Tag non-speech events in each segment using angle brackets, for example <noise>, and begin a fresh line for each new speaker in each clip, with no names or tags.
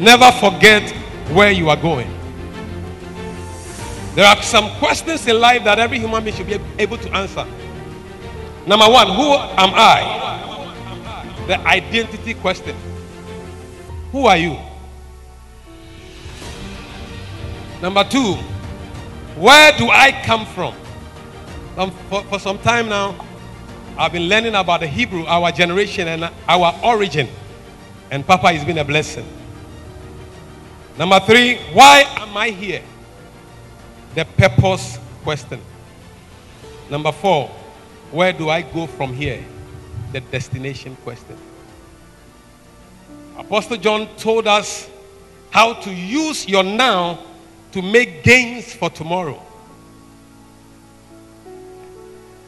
Never forget where you are going. There are some questions in life that every human being should be able to answer. Number one, who am I? The identity question. Who are you? Number two, where do I come from? Um, for, for some time now, I've been learning about the Hebrew, our generation, and our origin. And Papa has been a blessing. Number three, why am I here? The purpose question. Number four, where do I go from here? The destination question. Apostle John told us how to use your now to make gains for tomorrow.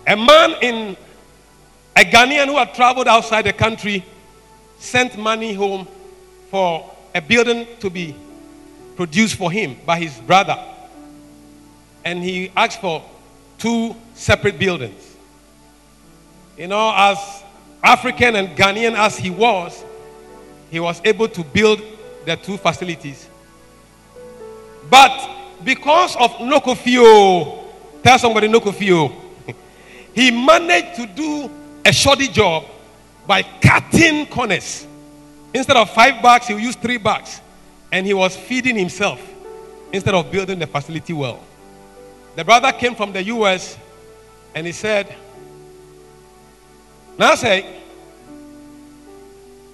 A man in a Ghanaian who had traveled outside the country sent money home for a building to be produced for him by his brother. And he asked for two separate buildings. You know, as African and Ghanaian as he was, he was able to build the two facilities. But because of Nokofio, tell somebody Nokofio, <laughs> he managed to do a shoddy job by cutting corners. Instead of five bags, he used three bags. And he was feeding himself instead of building the facility well. The brother came from the US and he said, Now say,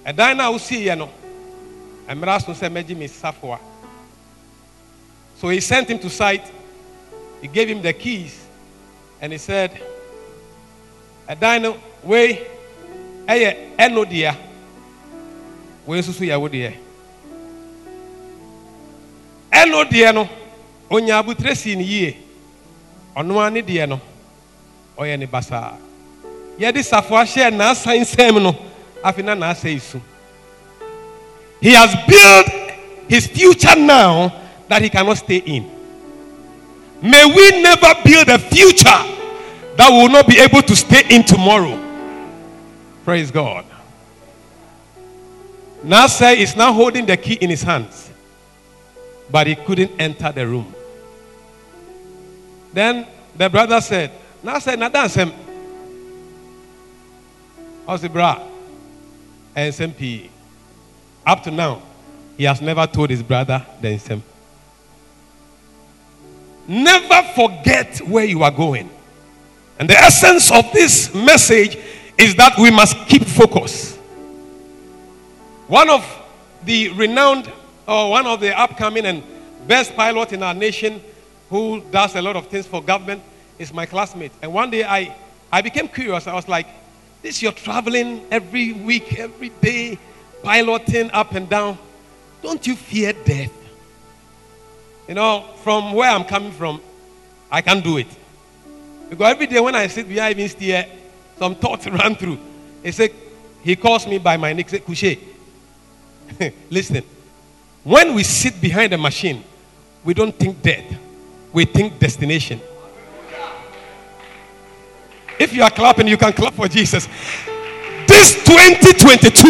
a dina will see you know. And Merasun said, Safwa. So he sent him to site. He gave him the keys. And he said, A dino, way, deɛ wei nso so yɛ wo deɛ deɛ no abotire yie. Ne deɛ no ɔyɛ ne basaa yɛde no afei na n'asa he has built his future now that he cannot stay in. May we never build a future that will not be able to stay in tomorrow. Praise God. Nasser is now holding the key in his hands, but he couldn't enter the room. Then the brother said, Nasser, na dance eh? him. How's the bra? And SMP. Up to now, he has never told his brother the same. Never forget where you are going. And the essence of this message is that we must keep focus. One of the renowned, or one of the upcoming and best pilot in our nation who does a lot of things for government is my classmate. And one day I, I became curious. I was like, this you're traveling every week, every day, piloting up and down. Don't you fear death? You know, from where I'm coming from, I can't do it. Because every day when I sit behind even steer, some thoughts <laughs> run through. He said, he calls me by my name. He <laughs> listen. When we sit behind a machine, we don't think death. We think destination. If you are clapping, you can clap for Jesus. This 2022,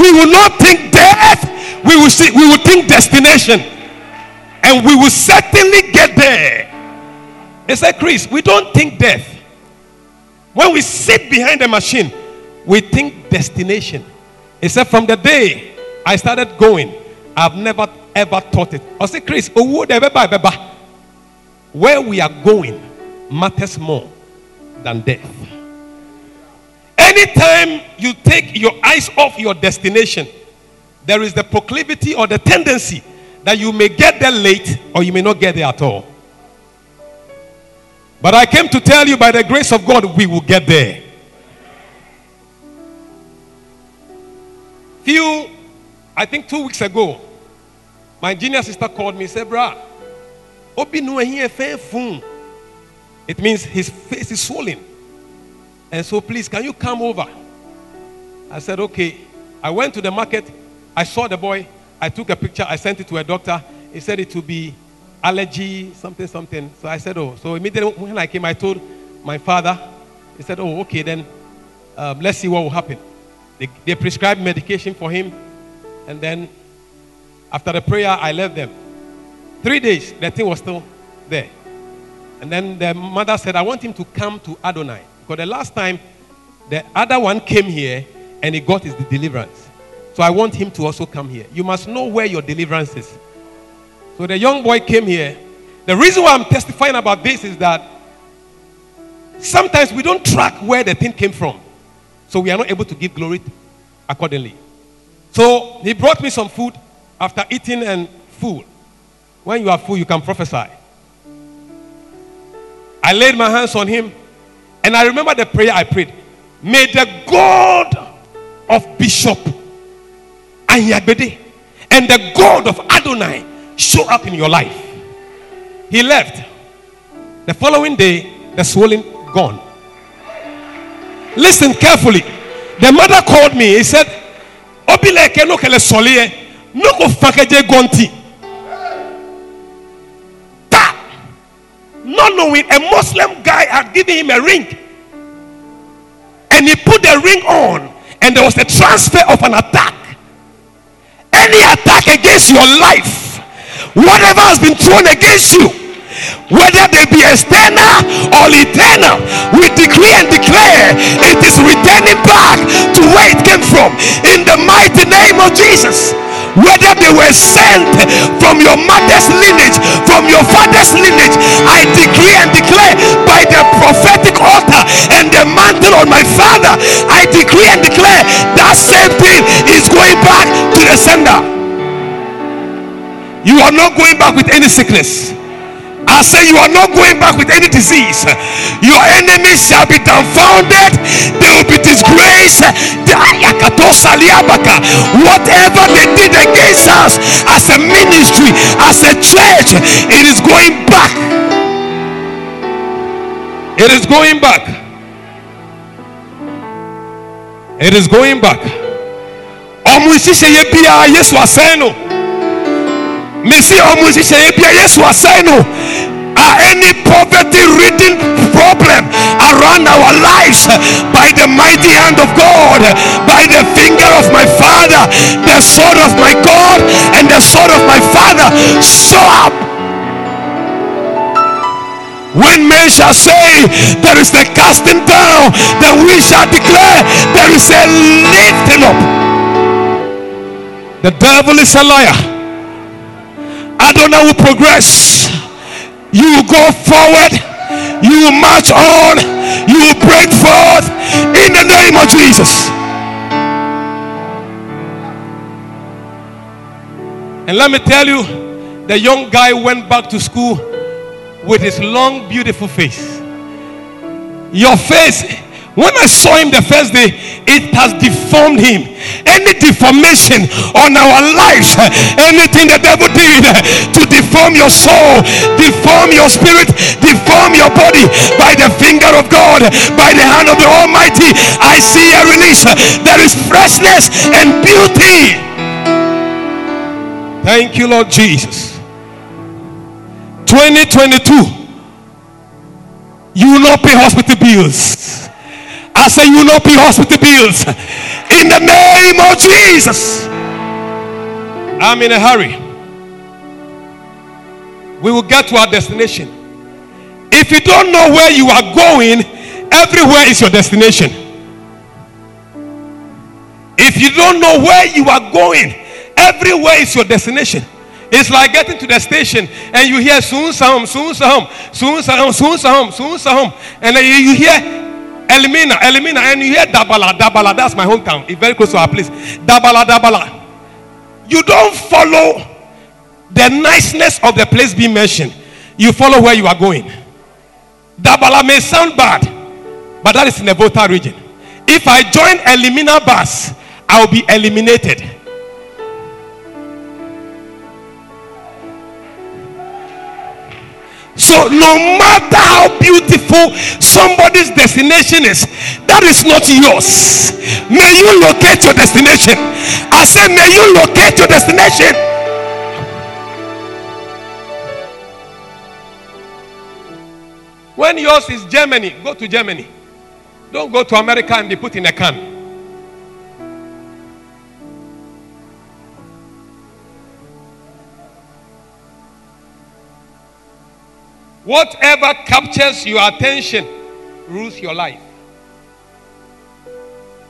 we will not think death. We will see, we will think destination. And we will certainly get there. He said, Chris, we don't think death. When we sit behind the machine, we think destination. He said, From the day I started going, I've never ever thought it. I say, Chris, where we are going matters more than death. Anytime you take your eyes off your destination, there is the proclivity or the tendency that you may get there late or you may not get there at all. But I came to tell you by the grace of God, we will get there. Few, I think two weeks ago, my junior sister called me and said, Brah, Obi no here phone. It means his face is swollen. And so please, can you come over? I said, okay. I went to the market. I saw the boy. I took a picture. I sent it to a doctor. He said it would be allergy, something, something. So I said, oh. So immediately when I came, I told my father. He said, oh, okay, then um, let's see what will happen. They, they prescribed medication for him. And then After the prayer, I left them. Three days, the thing was still there. And then the mother said, I want him to come to Adonai. Because the last time the other one came here and he got his deliverance. So I want him to also come here. You must know where your deliverance is. So the young boy came here. The reason why I'm testifying about this is that sometimes we don't track where the thing came from. So we are not able to give glory accordingly. So he brought me some food after eating and full. When you are full, you can prophesy. I laid my hands on him and I remember the prayer I prayed. May the God of Bishop Anyagbede and the God of Adonai show up in your life. He left. The following day, the swelling gone. Listen carefully. The mother called me. He said, Obileke no kele solie, no ko. Ta! Not knowing a Muslim guy had given him a ring. And he put the ring on, and there was a transfer of an attack. Any attack against your life, whatever has been thrown against you, whether they be external or internal, we decree and declare it is returning back to where it came from in the mighty name of Jesus. Whether they were sent from your mother's lineage, from your father's lineage, I decree and declare by the prophetic altar and the mantle on my father, I decree and declare that same thing is going back to the sender. You are not going back with any sickness. I say you are not going back with any disease. Your enemies shall be dumbfounded. They will be disgraced. Whatever they did against us as a ministry, as a church, it is going back. It is going back. It is going back. yẹ asẹ́yìn nù. Mesi ọmọ ìṣiṣẹ́ yẹ bí a Yéṣu asẹ́yìn nù. Are any poverty ridden problem around our lives by the mighty hand of God, by the finger of my Father, the sword of my God, and the sword of my Father? Show up. When men shall say there is a casting down, then we shall declare there is a lifting up. The devil is a liar. Adonai will progress. You will go forward. You will march on. You will break forth in the name of Jesus. And let me tell you, the young guy went back to school with his long, beautiful face. Your face, when I saw him the first day, it has deformed him. Any deformation on our lives, anything the devil did to deform your soul, deform your spirit, deform your body by the finger of God, by the hand of the Almighty, I see a release. There is freshness and beauty. Thank you, Lord Jesus. 2022, you will not pay hospital bills. I say you not pay hospital bills. In the name of Jesus. I'm in a hurry. We will get to our destination. If you don't know where you are going, everywhere is your destination. If you don't know where you are going, everywhere is your destination. It's like getting to the station and you hear soon sahum, soon sahum, soon sahum, soon sahum, soon sahum, and then you hear Elimina, Elimina, and you hear Dabala, Dabala. That's my hometown. It's very close to our place. Dabala, Dabala. You don't follow the niceness of the place being mentioned. You follow where you are going. Dabala may sound bad, but that is in the Volta region. If I join Elimina bus, I will be eliminated. So, no matter how beautiful somebody's destination is, that is not yours. May you locate your destination. I said, May you locate your destination. When yours is Germany, go to Germany. Don't go to America and be put in a can. Whatever captures your attention rules your life.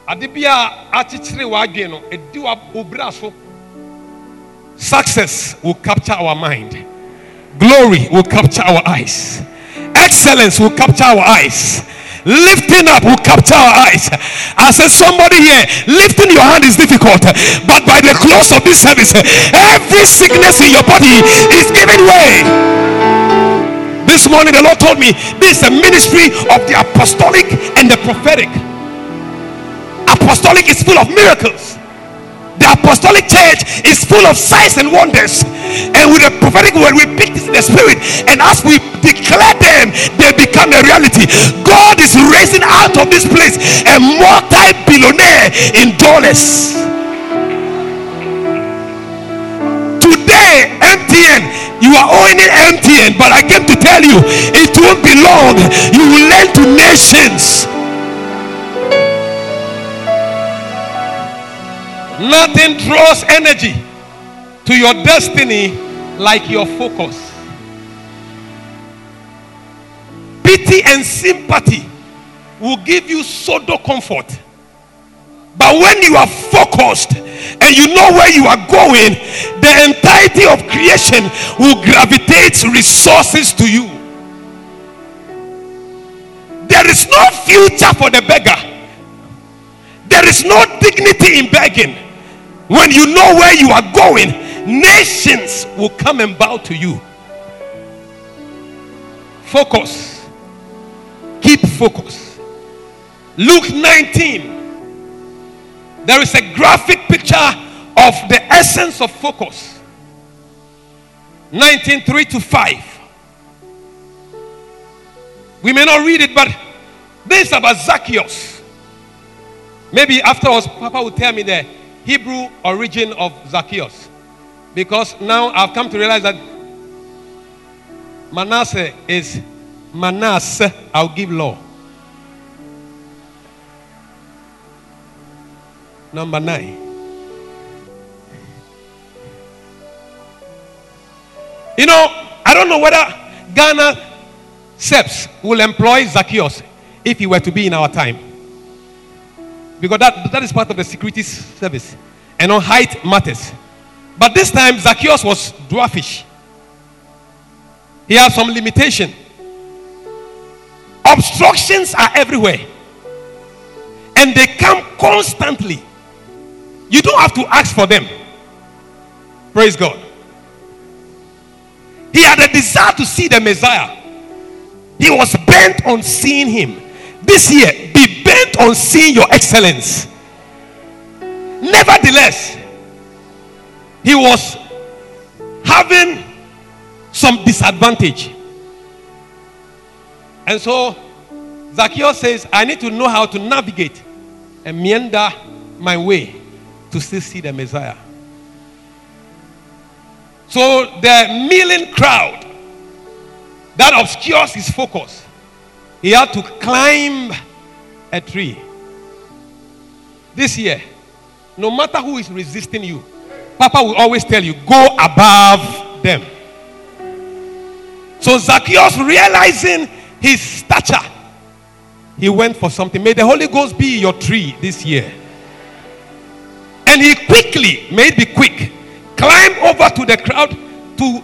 Adibia achichiri wadwe no obra so. Success will capture our mind. Glory will capture our eyes. Excellence will capture our eyes. Lifting up will capture our eyes. I said, somebody here, lifting your hand is difficult, but by the close of this service, every sickness in your body is giving way. This morning, the Lord told me this is a ministry of the apostolic and the prophetic. Apostolic is full of miracles. The apostolic church is full of signs and wonders. And with the prophetic word, we pick the spirit, and as we declare them, they become a reality. God is raising out of this place a multi-billionaire in dollars. MTN, you are owning it MTN, but I came to tell you it won't be long. You will lend to nations. Nothing draws energy to your destiny like your focus. Pity and sympathy will give you pseudo comfort. But when you are focused and you know where you are going, the entirety of creation will gravitate resources to you. There is no future for the beggar. There is no dignity in begging. When you know where you are going, nations will come and bow to you. Focus. Keep focus. Luke 19. There is a graphic picture of the essence of focus. 193 to 5. We may not read it, but this is about Zacchaeus. Maybe afterwards, Papa will tell me the Hebrew origin of Zacchaeus. Because now I've come to realize that Manasseh is Manasseh, I'll give law. Number nine. You know, I don't know whether Ghana CEPS will employ Zacchaeus if he were to be in our time. Because that, that is part of the security service. And on height matters. But this time, Zacchaeus was dwarfish. He has some limitation. Obstructions are everywhere. And they come constantly. You don't have to ask for them. Praise God. He had a desire to see the Messiah. He was bent on seeing him. This year, be bent on seeing your excellence. Nevertheless, he was having some disadvantage. And so Zacchaeus says, I need to know how to navigate and meander my way to still see the Messiah. So the milling crowd that obscures his focus, he had to climb a tree. This year, no matter who is resisting you, Papa will always tell you, go above them. So Zacchaeus, realizing his stature, he went for something. May the Holy Ghost be your tree this year. And he quickly, may it be quick, climbed over to the crowd to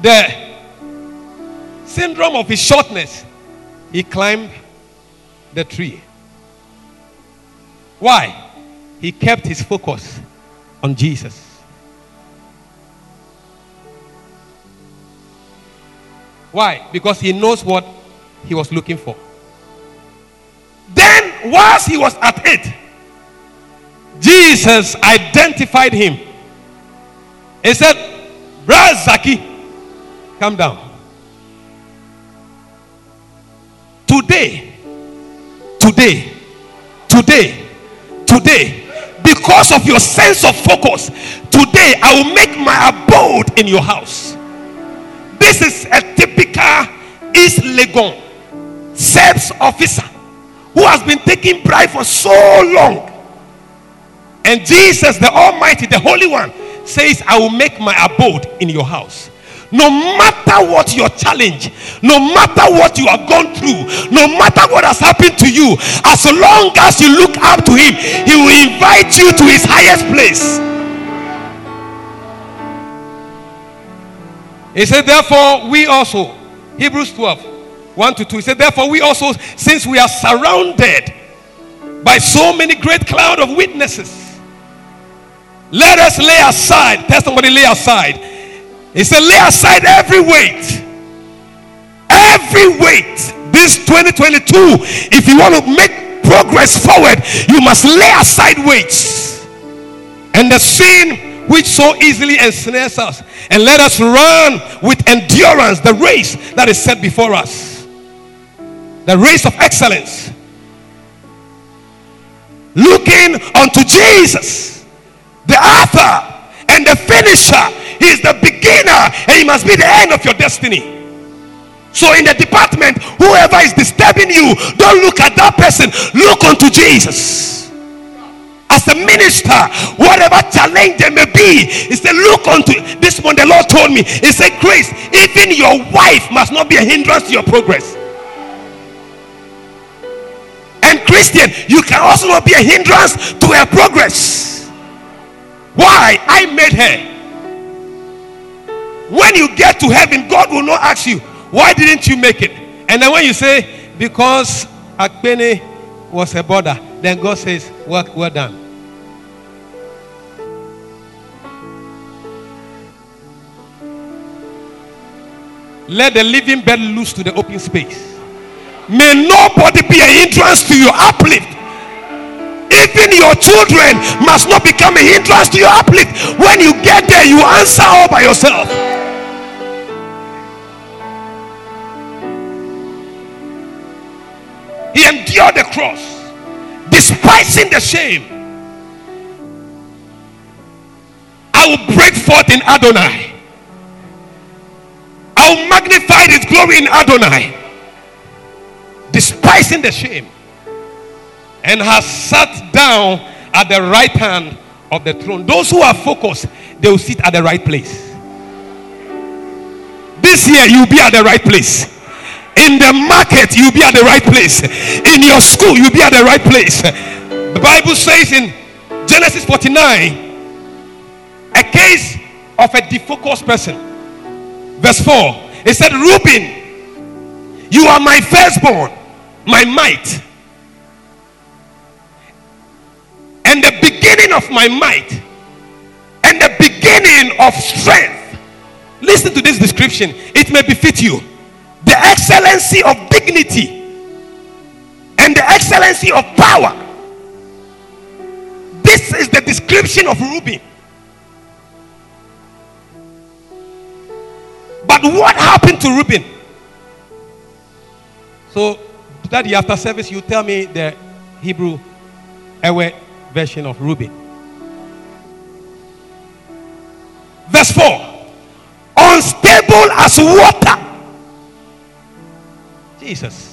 the syndrome of his shortness. He climbed the tree. Why? He kept his focus on Jesus. Why? Because he knows what he was looking for. Then, whilst he was at it, Jesus identified him. He said, Brother Zaki, come down. Today, today, today, today, because of your sense of focus, today I will make my abode in your house. This is a typical East Legon CEPS officer who has been taking bribe for so long. And Jesus, the Almighty, the Holy One, says, I will make my abode in your house. no matter what your challenge, no matter what you have gone through, no matter what has happened to you, as long as you look up to Him, He will invite you to His highest place. He said, Therefore, we also, Hebrews 12, 1 to 2, he said, Therefore, we also, since we are surrounded by so many great cloud of witnesses, let us lay aside, tell somebody, lay aside. He said, lay aside every weight. Every weight. This 2022, if you want to make progress forward, you must lay aside weights. And the sin which so easily ensnares us. And let us run with endurance the race that is set before us. The race of excellence. Looking unto Jesus the author and the finisher. He is the beginner and he must be the end of your destiny. So, in the department, whoever is disturbing you, don't look at that person, look unto Jesus. As a minister, whatever challenge there may be, he said, Look unto this one. The Lord told me, He said, Grace, even your wife must not be a hindrance to your progress. And Christian, you can also not be a hindrance to her progress. Why? I made her. When you get to heaven, God will not ask you, why didn't you make it? And then when you say, because Akpene was a border, then God says, well, well done. Let the living bed loose to the open space. May nobody be a hindrance to your uplift. Even your children must not become a hindrance to your uplift. When you get there, you answer all by yourself. He endured the cross, despising the shame. I will break forth in Adonai. I will magnify his glory in Adonai, despising the shame and has sat down at the right hand of the throne. Those who are focused, they will sit at the right place. This year, you'll be at the right place. In the market, you'll be at the right place. In your school, you'll be at the right place. The Bible says in Genesis 49 a case of a defocused person. Verse 4 it said, Reuben, you are my firstborn, my might and the beginning of my might and the beginning of strength. Listen to this description, it may befit you. The excellency of dignity and the excellency of power. This is the description of Reuben. But what happened to Reuben? So, daddy, after service, you tell me the Hebrew Ewe version of Reuben. Verse 4 Unstable as water. Jesus.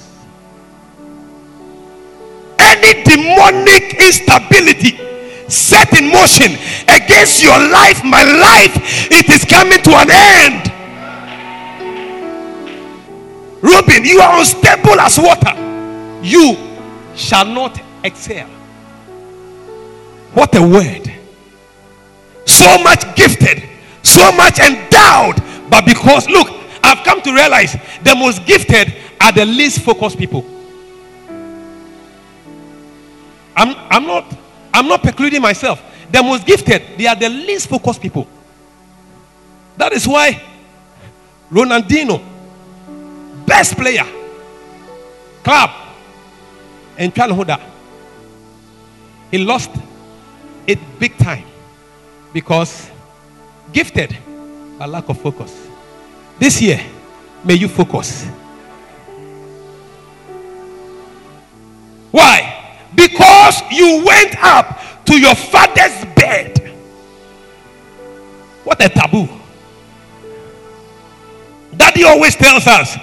Any demonic instability set in motion against your life, my life, it is coming to an end. Reuben, you are unstable as water. You shall not excel. What a word. So much gifted, so much endowed, but because, look, I've come to realize the most gifted are the least focused people. I'm, I'm not I'm not precluding myself. The most gifted, they are the least focused people. That is why Ronaldinho, best player, club, and Chalhoda, he lost it big time because gifted but lack of focus. This year, may you focus. Why? Because you went up to your father's bed. What a taboo. Daddy always tells us,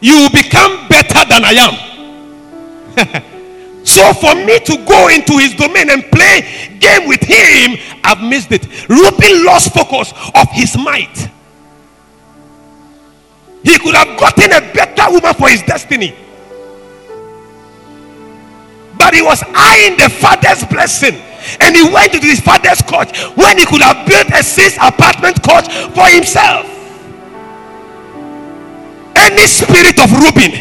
You will become better than I am. <laughs> So for me to go into his domain and play game with him, I've missed it. Reuben lost focus of his might. He could have gotten a better woman for his destiny. But he was eyeing the father's blessing. And he went to his father's court when he could have built a six apartment court for himself. Any spirit of Reuben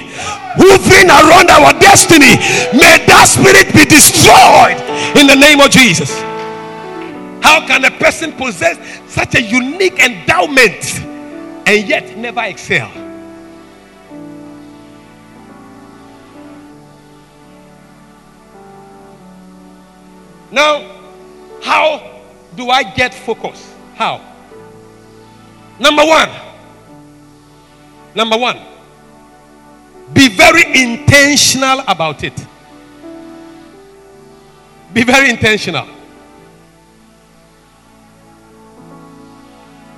hovering around our destiny, may that spirit be destroyed in the name of Jesus. How can a person possess such a unique endowment and yet never excel? Now, how do I get focus? How? Number one. Number one. Be very intentional about it. Be very intentional.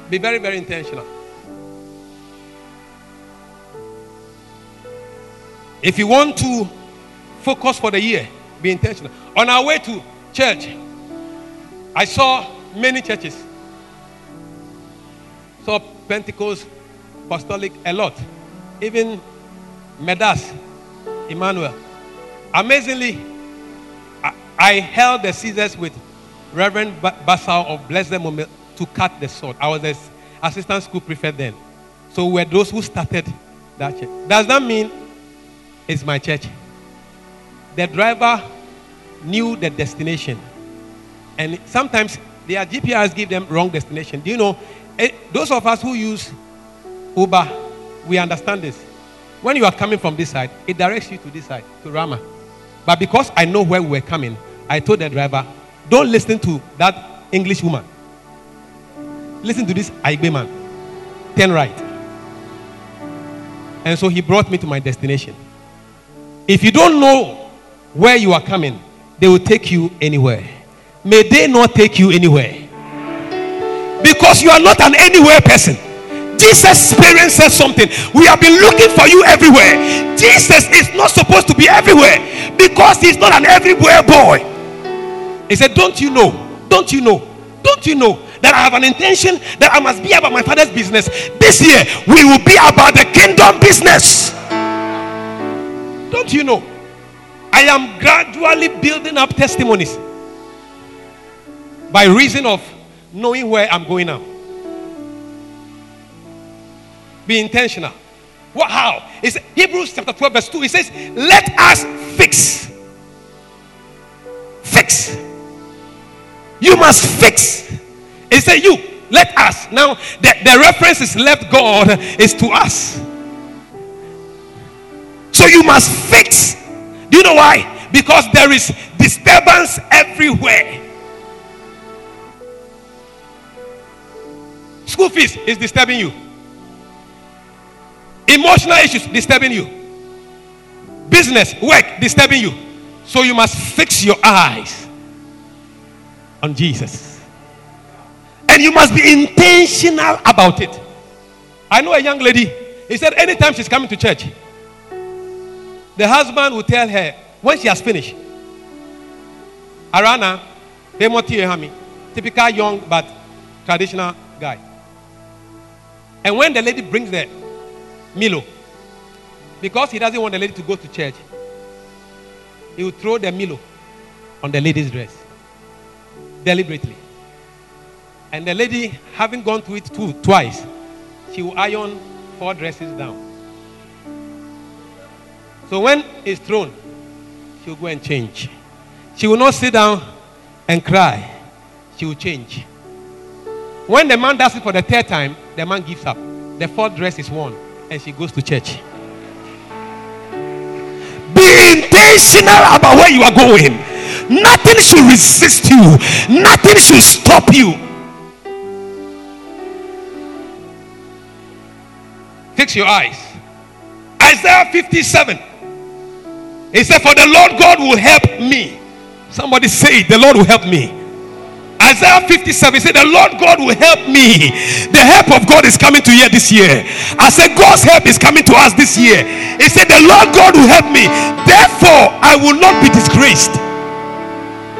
Be very, very intentional. If you want to focus for the year, be intentional. On our way to church, I saw many churches. Saw Pentecost, Apostolic, a lot. Even Medas, Emmanuel. Amazingly, I, I held the scissors with Reverend Basal of Blessed Moment to cut the sword. I was the assistant school prefect then. So we're those who started that church. Does that mean it's my church? The driver knew the destination. And sometimes their GPS give them wrong destination. Do you know? Eh, those of us who use Uber, we understand this. When you are coming from this side, it directs you to this side, to Rama. But because I know where we were coming, I told the driver, don't listen to that English woman. Listen to this Aigbe man. Turn right. And so he brought me to my destination. If you don't know where you are coming, they will take you anywhere. May they not take you anywhere. Because you are not an anywhere person. Jesus' parents said something. We have been looking for you everywhere. Jesus is not supposed to be everywhere because he's not an everywhere boy. He said, Don't you know? Don't you know? Don't you know that I have an intention that I must be about my father's business? This year, we will be about the kingdom business. Don't you know? I am gradually building up testimonies by reason of knowing where I'm going now. Be intentional. What, how? It's Hebrews chapter 12, verse 2. It says, Let us fix. Fix. You must fix. It said, You, let us. Now, the, the reference is left God is to us. So you must fix do you know why? Because there is disturbance everywhere. School fees is disturbing you. Emotional issues disturbing you. Business, work disturbing you. So you must fix your eyes on Jesus. And you must be intentional about it. I know a young lady, he said anytime she's coming to church, the husband will tell her when she has finished. Arana, eh, typical young but traditional guy. And when the lady brings the Milo, because he doesn't want the lady to go to church, he will throw the Milo on the lady's dress deliberately. And the lady, having gone through it two, twice, she will iron four dresses down. So when it's thrown, she will go and change. She will not sit down and cry. She will change. When the man does it for the third time, the man gives up. The fourth dress is worn, and she goes to church. Be intentional about where you are going. Nothing should resist you, nothing should stop you. Fix your eyes. Isaiah 57. He said, For the Lord God will help me. Somebody say, The Lord will help me. Isaiah 57 he said, The Lord God will help me. The help of God is coming to you this year. I said, God's help is coming to us this year. He said, The Lord God will help me. Therefore, I will not be disgraced.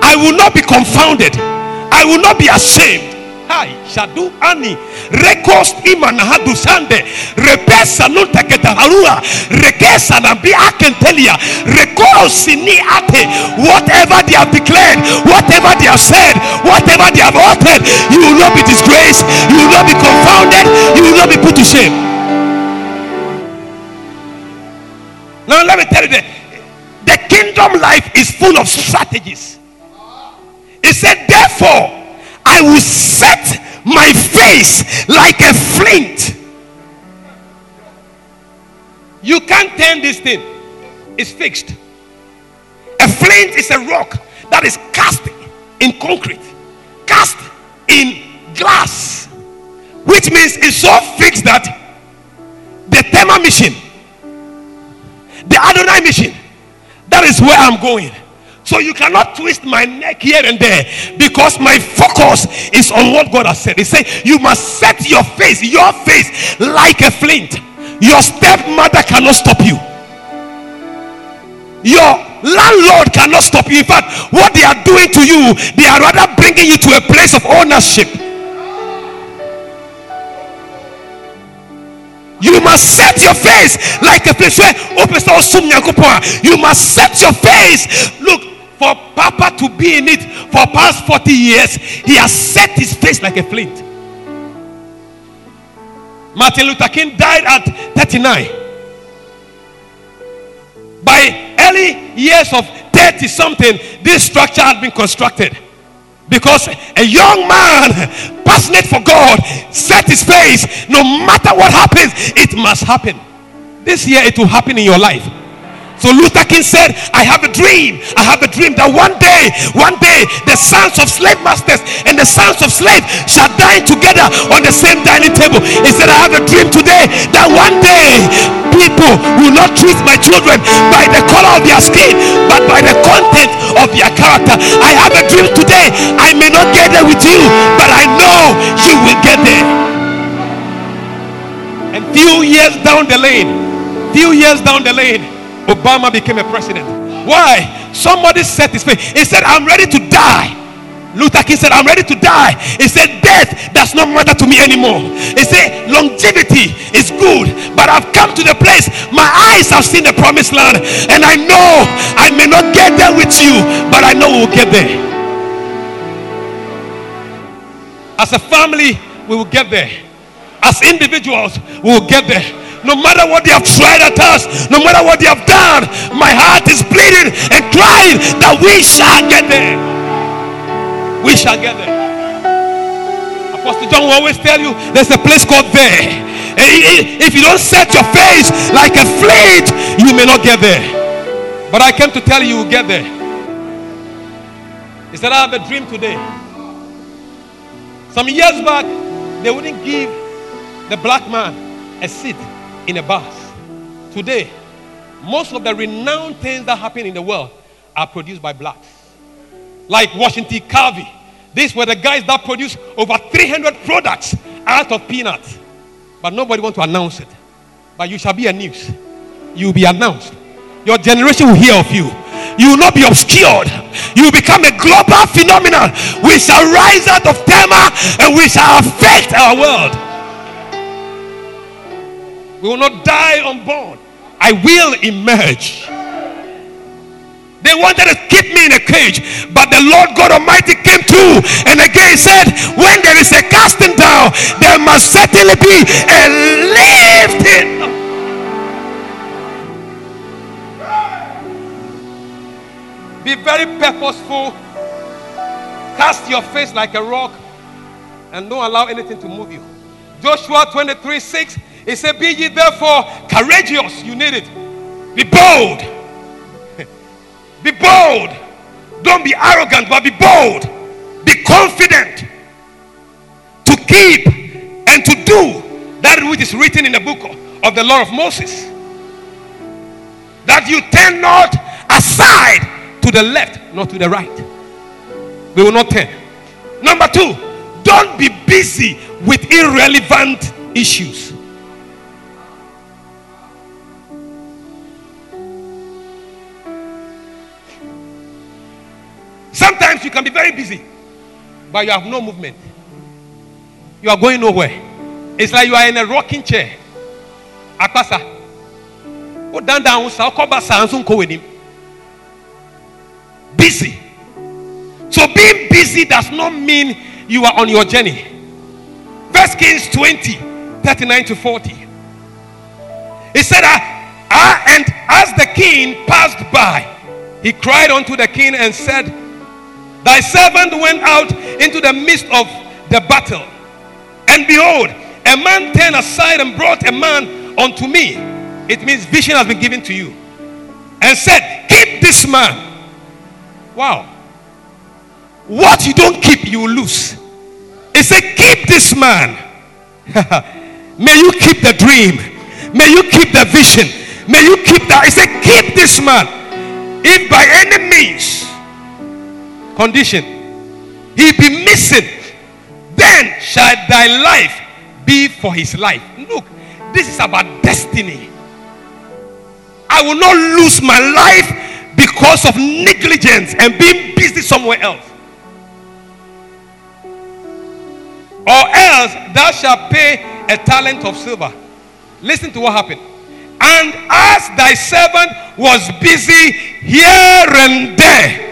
I will not be confounded. I will not be ashamed. Hai, Shadu Ani, Rekos Iman Hadu Sande, Repesa Nunta Ketaharua, Rekesa Nambi Akentelia, Rekosini Ate, whatever they have declared, whatever they have said, whatever they have uttered, you will not be disgraced, you will not be confounded, you will not be put to shame. Now, let me tell you that the kingdom life is full of strategies. He said, Therefore, I will set my face like a flint. You can't turn this thing, it's fixed. A flint is a rock that is cast in concrete, cast in glass, which means it's so fixed that the thermal mission, the Adonai mission, that is where I'm going. So you cannot twist my neck here and there because my focus is on what God has said. He said, You must set your face, your face like a flint. Your stepmother cannot stop you. Your landlord cannot stop you. In fact, what they are doing to you, they are rather bringing you to a place of ownership. You must set your face like a oh, place where you must set your face. Look, for Papa to be in it for past 40 years, he has set his face like a flint. Martin Luther King died at 39. By early years of 30 something, this structure had been constructed. Because a young man, passionate for God, set his face. No matter what happens, it must happen. This year, it will happen in your life. So Luther King said, I have a dream. I have a dream that one day, one day, the sons of slave masters and the sons of slaves shall dine together on the same dining table. He said, I have a dream today that one day people will not treat my children by the color of their skin, but by the content of their character. I have a dream today. I may not get there with you, but I know you will get there. And few years down the lane, few years down the lane, Obama became a president. Why? Somebody set his face. He said, I'm ready to die. Luther King said, I'm ready to die. He said, Death does not matter to me anymore. He said, Longevity is good, but I've come to the place my eyes have seen the promised land, and I know I may not get there with you, but I know we'll get there. As a family, we will get there. As individuals, we will get there. No matter what they have tried at us, no matter what they have done, my heart is bleeding and crying that we shall get there. We shall get there. Apostle John will always tell you there's a place called there. If you don't set your face like a flint, you may not get there. But I came to tell you, you will get there. He said, I have a dream today. Some years back, they wouldn't give the black man a seat in a bus. Today, most of the renowned things that happen in the world are produced by blacks. Like Washington Carver. These were the guys that produced over 300 products out of peanuts. But nobody want to announce it. But you shall be a news. You will be announced. Your generation will hear of you. You will not be obscured. You will become a global phenomenon. We shall rise out of Tema and we shall affect our world. We will not die unborn. I will emerge. They wanted to keep me in a cage, but the Lord God Almighty came through and again said, When there is a casting down, there must certainly be a lifting. Be very purposeful. Cast your face like a rock and don't allow anything to move you. Joshua 23 6 he said, Be ye therefore courageous. You need it. Be bold. <laughs> be bold. Don't be arrogant, but be bold. Be confident to keep and to do that which is written in the book of the law of Moses. That you turn not aside to the left, not to the right. We will not turn. Number two, don't be busy with irrelevant issues. Sometimes you can be very busy, but you have no movement. you are going nowhere. It's like you are in a rocking chair. Akpasa. Go down down with him. Busy. So being busy does not mean you are on your journey. First Kings 20, 39 to 40. He said, ah, and as the king passed by, he cried unto the king and said, Thy servant went out into the midst of the battle. And behold, a man turned aside and brought a man unto me. It means vision has been given to you. And said, Keep this man. Wow. What you don't keep, you will lose. He said, Keep this man. <laughs> May you keep the dream. May you keep the vision. May you keep that. He said, Keep this man. If by any means, condition, he be missing, then shall thy life be for his life. Look, this is about destiny. I will not lose my life because of negligence and being busy somewhere else. Or else thou shalt pay a talent of silver. Listen to what happened. And as thy servant was busy here and there,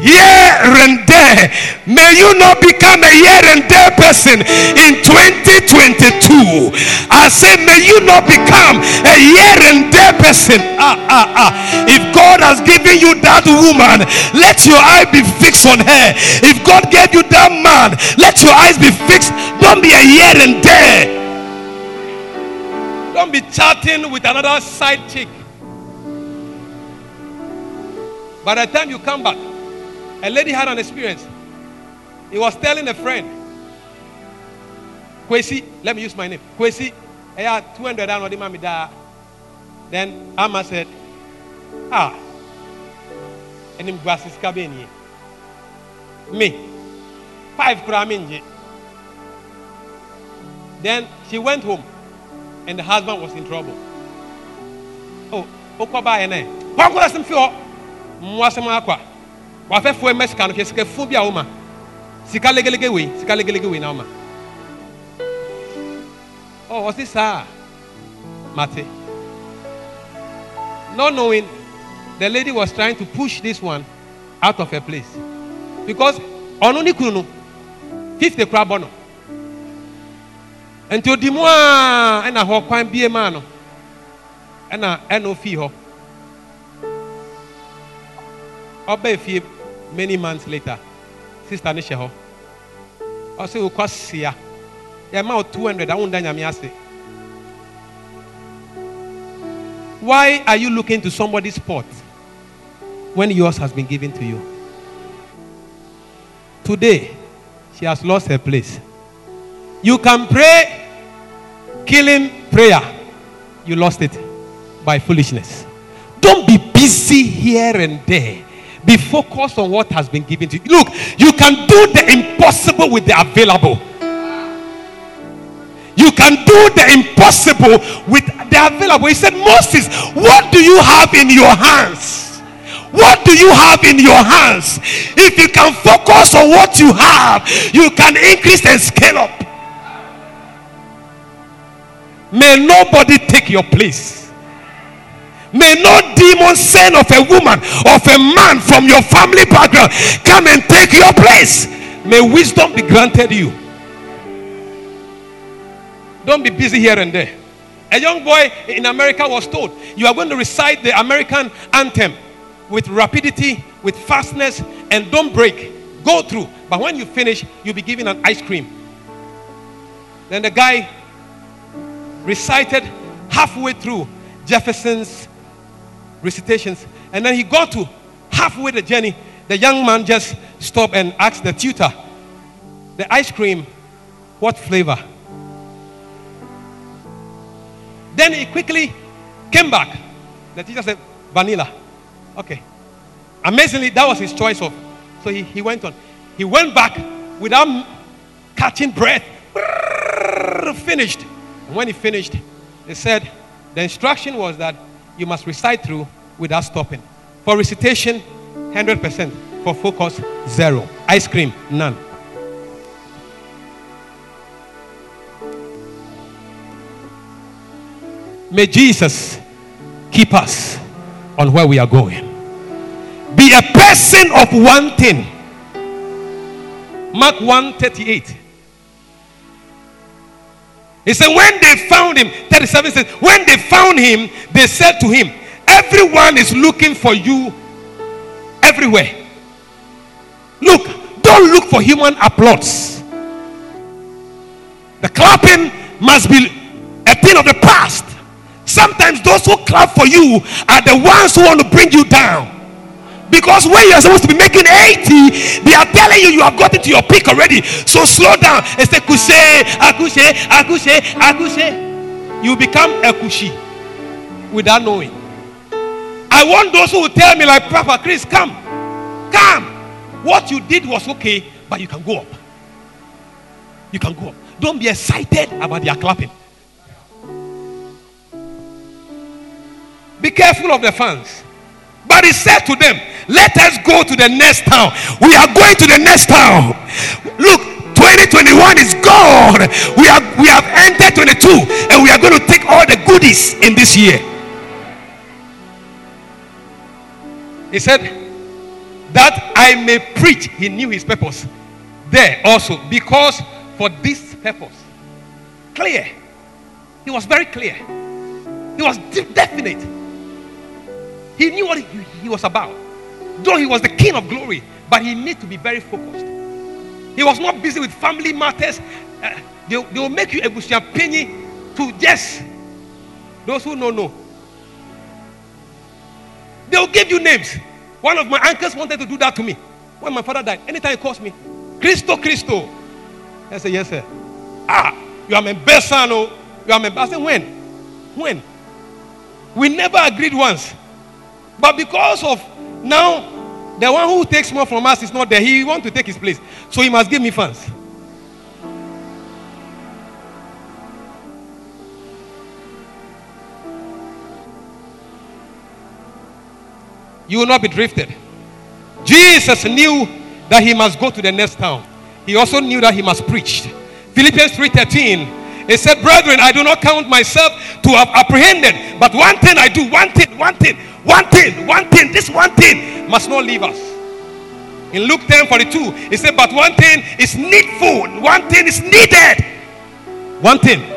here and there, may you not become a here and there person in 2022. I say, may you not become a here and there person. Ah, ah, ah. If God has given you that woman, let your eye be fixed on her. If God gave you that man, let your eyes be fixed. Don't be a here and there. Don't be chatting with another side chick. By the time you come back, a lady had an experience. He was telling a friend, Kwesi, let me use my name. Kwesi, I had 200 down on the mommy. Then Amma said, Ah, and him glasses cabini. Me, five kraminje. Then she went home and the husband was in trouble. Oh, Okwaba ene. Kwankura sim fi ho. Mwasem Wafefo eme sika no sika fu bia woma. Sika legelege we, sika legelege we na woma. Oh, what's this ah? Mate. Not knowing the lady was trying to push this one out of her place. Because on only kunu 50 crab bono. nti odi mu a ɛna hɔ kwan bie maa no ɛna ɛna ofii hɔ ɔbaa efie many months later sister ne hyɛ hɔ ɔsɛ okɔ sia yɛma o two hundred ahun da nyame ase why are you looking to somebody's pot when yours has been given to you today she has lost her place you can pray killing prayer. You lost it by foolishness. Don't be busy here and there. Be focused on what has been given to you. Look, you can do the impossible with the available. You can do the impossible with the available. He said, Moses, what do you have in your hands? What do you have in your hands? If you can focus on what you have, you can increase and scale up. May nobody take your place. May no demon sent of a woman, of a man from your family background come and take your place. May wisdom be granted you. Don't be busy here and there. A young boy in America was told, You are going to recite the American anthem with rapidity, with fastness, and don't break. Go through. But when you finish, you'll be given an ice cream. Then the guy recited halfway through Jefferson's recitations. And then he got to halfway the journey. The young man just stopped and asked the tutor, The ice cream, what flavor? Then he quickly came back. The teacher said, Vanilla. Okay. Amazingly, that was his choice of. So he, he went on. He went back without catching breath. Finished. And when he finished, he said, the instruction was that you must recite through without stopping. For recitation, 100%. For focus, zero. Ice cream, none. May Jesus keep us on where we are going. Be a person of one thing. Mark 138. He said, when they found him, 37 says, when they found him, they said to him, Everyone is looking for you everywhere. Look, don't look for human applause. The clapping must be a thing of the past. Sometimes those who clap for you are the ones who want to bring you down. Because when you are supposed to be making 80, they are telling you you have gotten to your peak already. So slow down and say, Kushe, Akushe, Akushe, Akushe. You become a Kushi without knowing. I want those who will tell me, like, Papa Chris, come, come. What you did was okay, but you can go up. You can go up. Don't be excited about their clapping. Be careful of the fans. But he said to them, Let us go to the next town. We are going to the next town. Look, 2021 is gone. We are, we have entered 22 and we are going to take all the goodies in this year. He said that I may preach. He knew his purpose there also because for this purpose. Clear. He was very clear. He was definite. He knew what he, he was about. Though he was the king of glory, but he needed to be very focused. He was not busy with family matters. Uh, they, they will make you a penny to just those who know know. They will give you names. One of my uncles wanted to do that to me when my father died. Anytime he calls me, Christo, Christo. I say, Yes, sir. Ah, you are my best son. Oh, you are my best. I said, When? When? We never agreed once. But because of now, the one who takes more from us is not there. He wants to take his place. So he must give me funds. You will not be drifted. Jesus knew that he must go to the next town. He also knew that he must preach. Philippians 3:13. He said, Brethren, I do not count myself to have apprehended, but one thing I do, one thing, one thing, one thing, one thing, this one thing must not leave us. In Luke 10 42, he said, But one thing is needful, one thing is needed. One thing.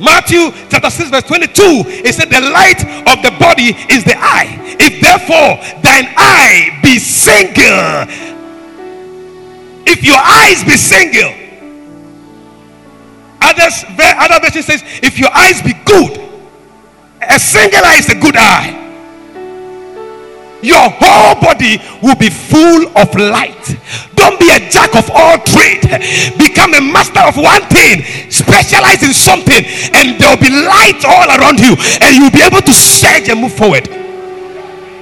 Matthew chapter 6, verse 22, it said, The light of the body is the eye. If therefore thine eye be single, if your eyes be single, others, other version says, if your eyes be good, a single eye is a good eye your whole body will be full of light. Don't be a jack of all trade. Become a master of one thing. Specialize in something, and there will be light all around you, and you'll be able to surge and move forward.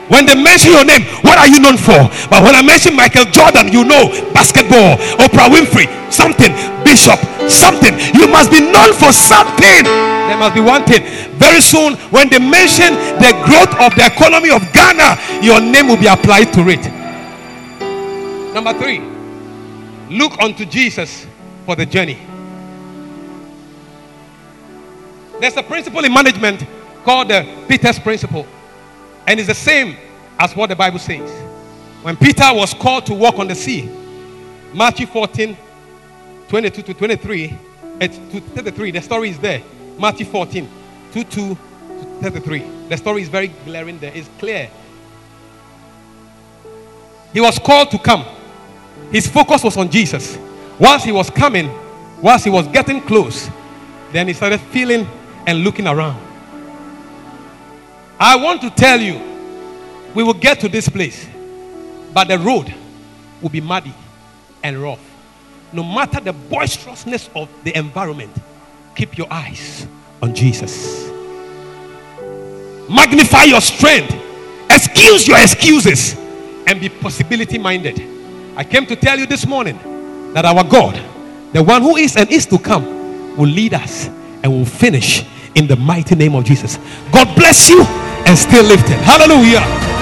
When they mention your name, what are you known for? But when I mention Michael Jordan, you know basketball, Oprah Winfrey, something, Bishop, something. You must be known for something. There must be one thing. Very soon, when they mention the growth of the economy of Ghana, your name will be applied to it. Number three, look unto Jesus for the journey. There's a principle in management called the Peter's principle. And it's the same as what the Bible says. When Peter was called to walk on the sea, Matthew 14, 22 to 23, it's to 33, the story is there. Matthew 14, 22 to 33. The story is very glaring there, it's clear. He was called to come. His focus was on Jesus. Once he was coming, once he was getting close, then he started feeling and looking around. I want to tell you, we will get to this place, but the road will be muddy and rough. No matter the boisterousness of the environment, keep your eyes on Jesus. Magnify your strength, excuse your excuses, and be possibility minded. I came to tell you this morning that our God, the one who is and is to come, will lead us and will finish in the mighty name of Jesus. God bless you and stay lifted. Hallelujah.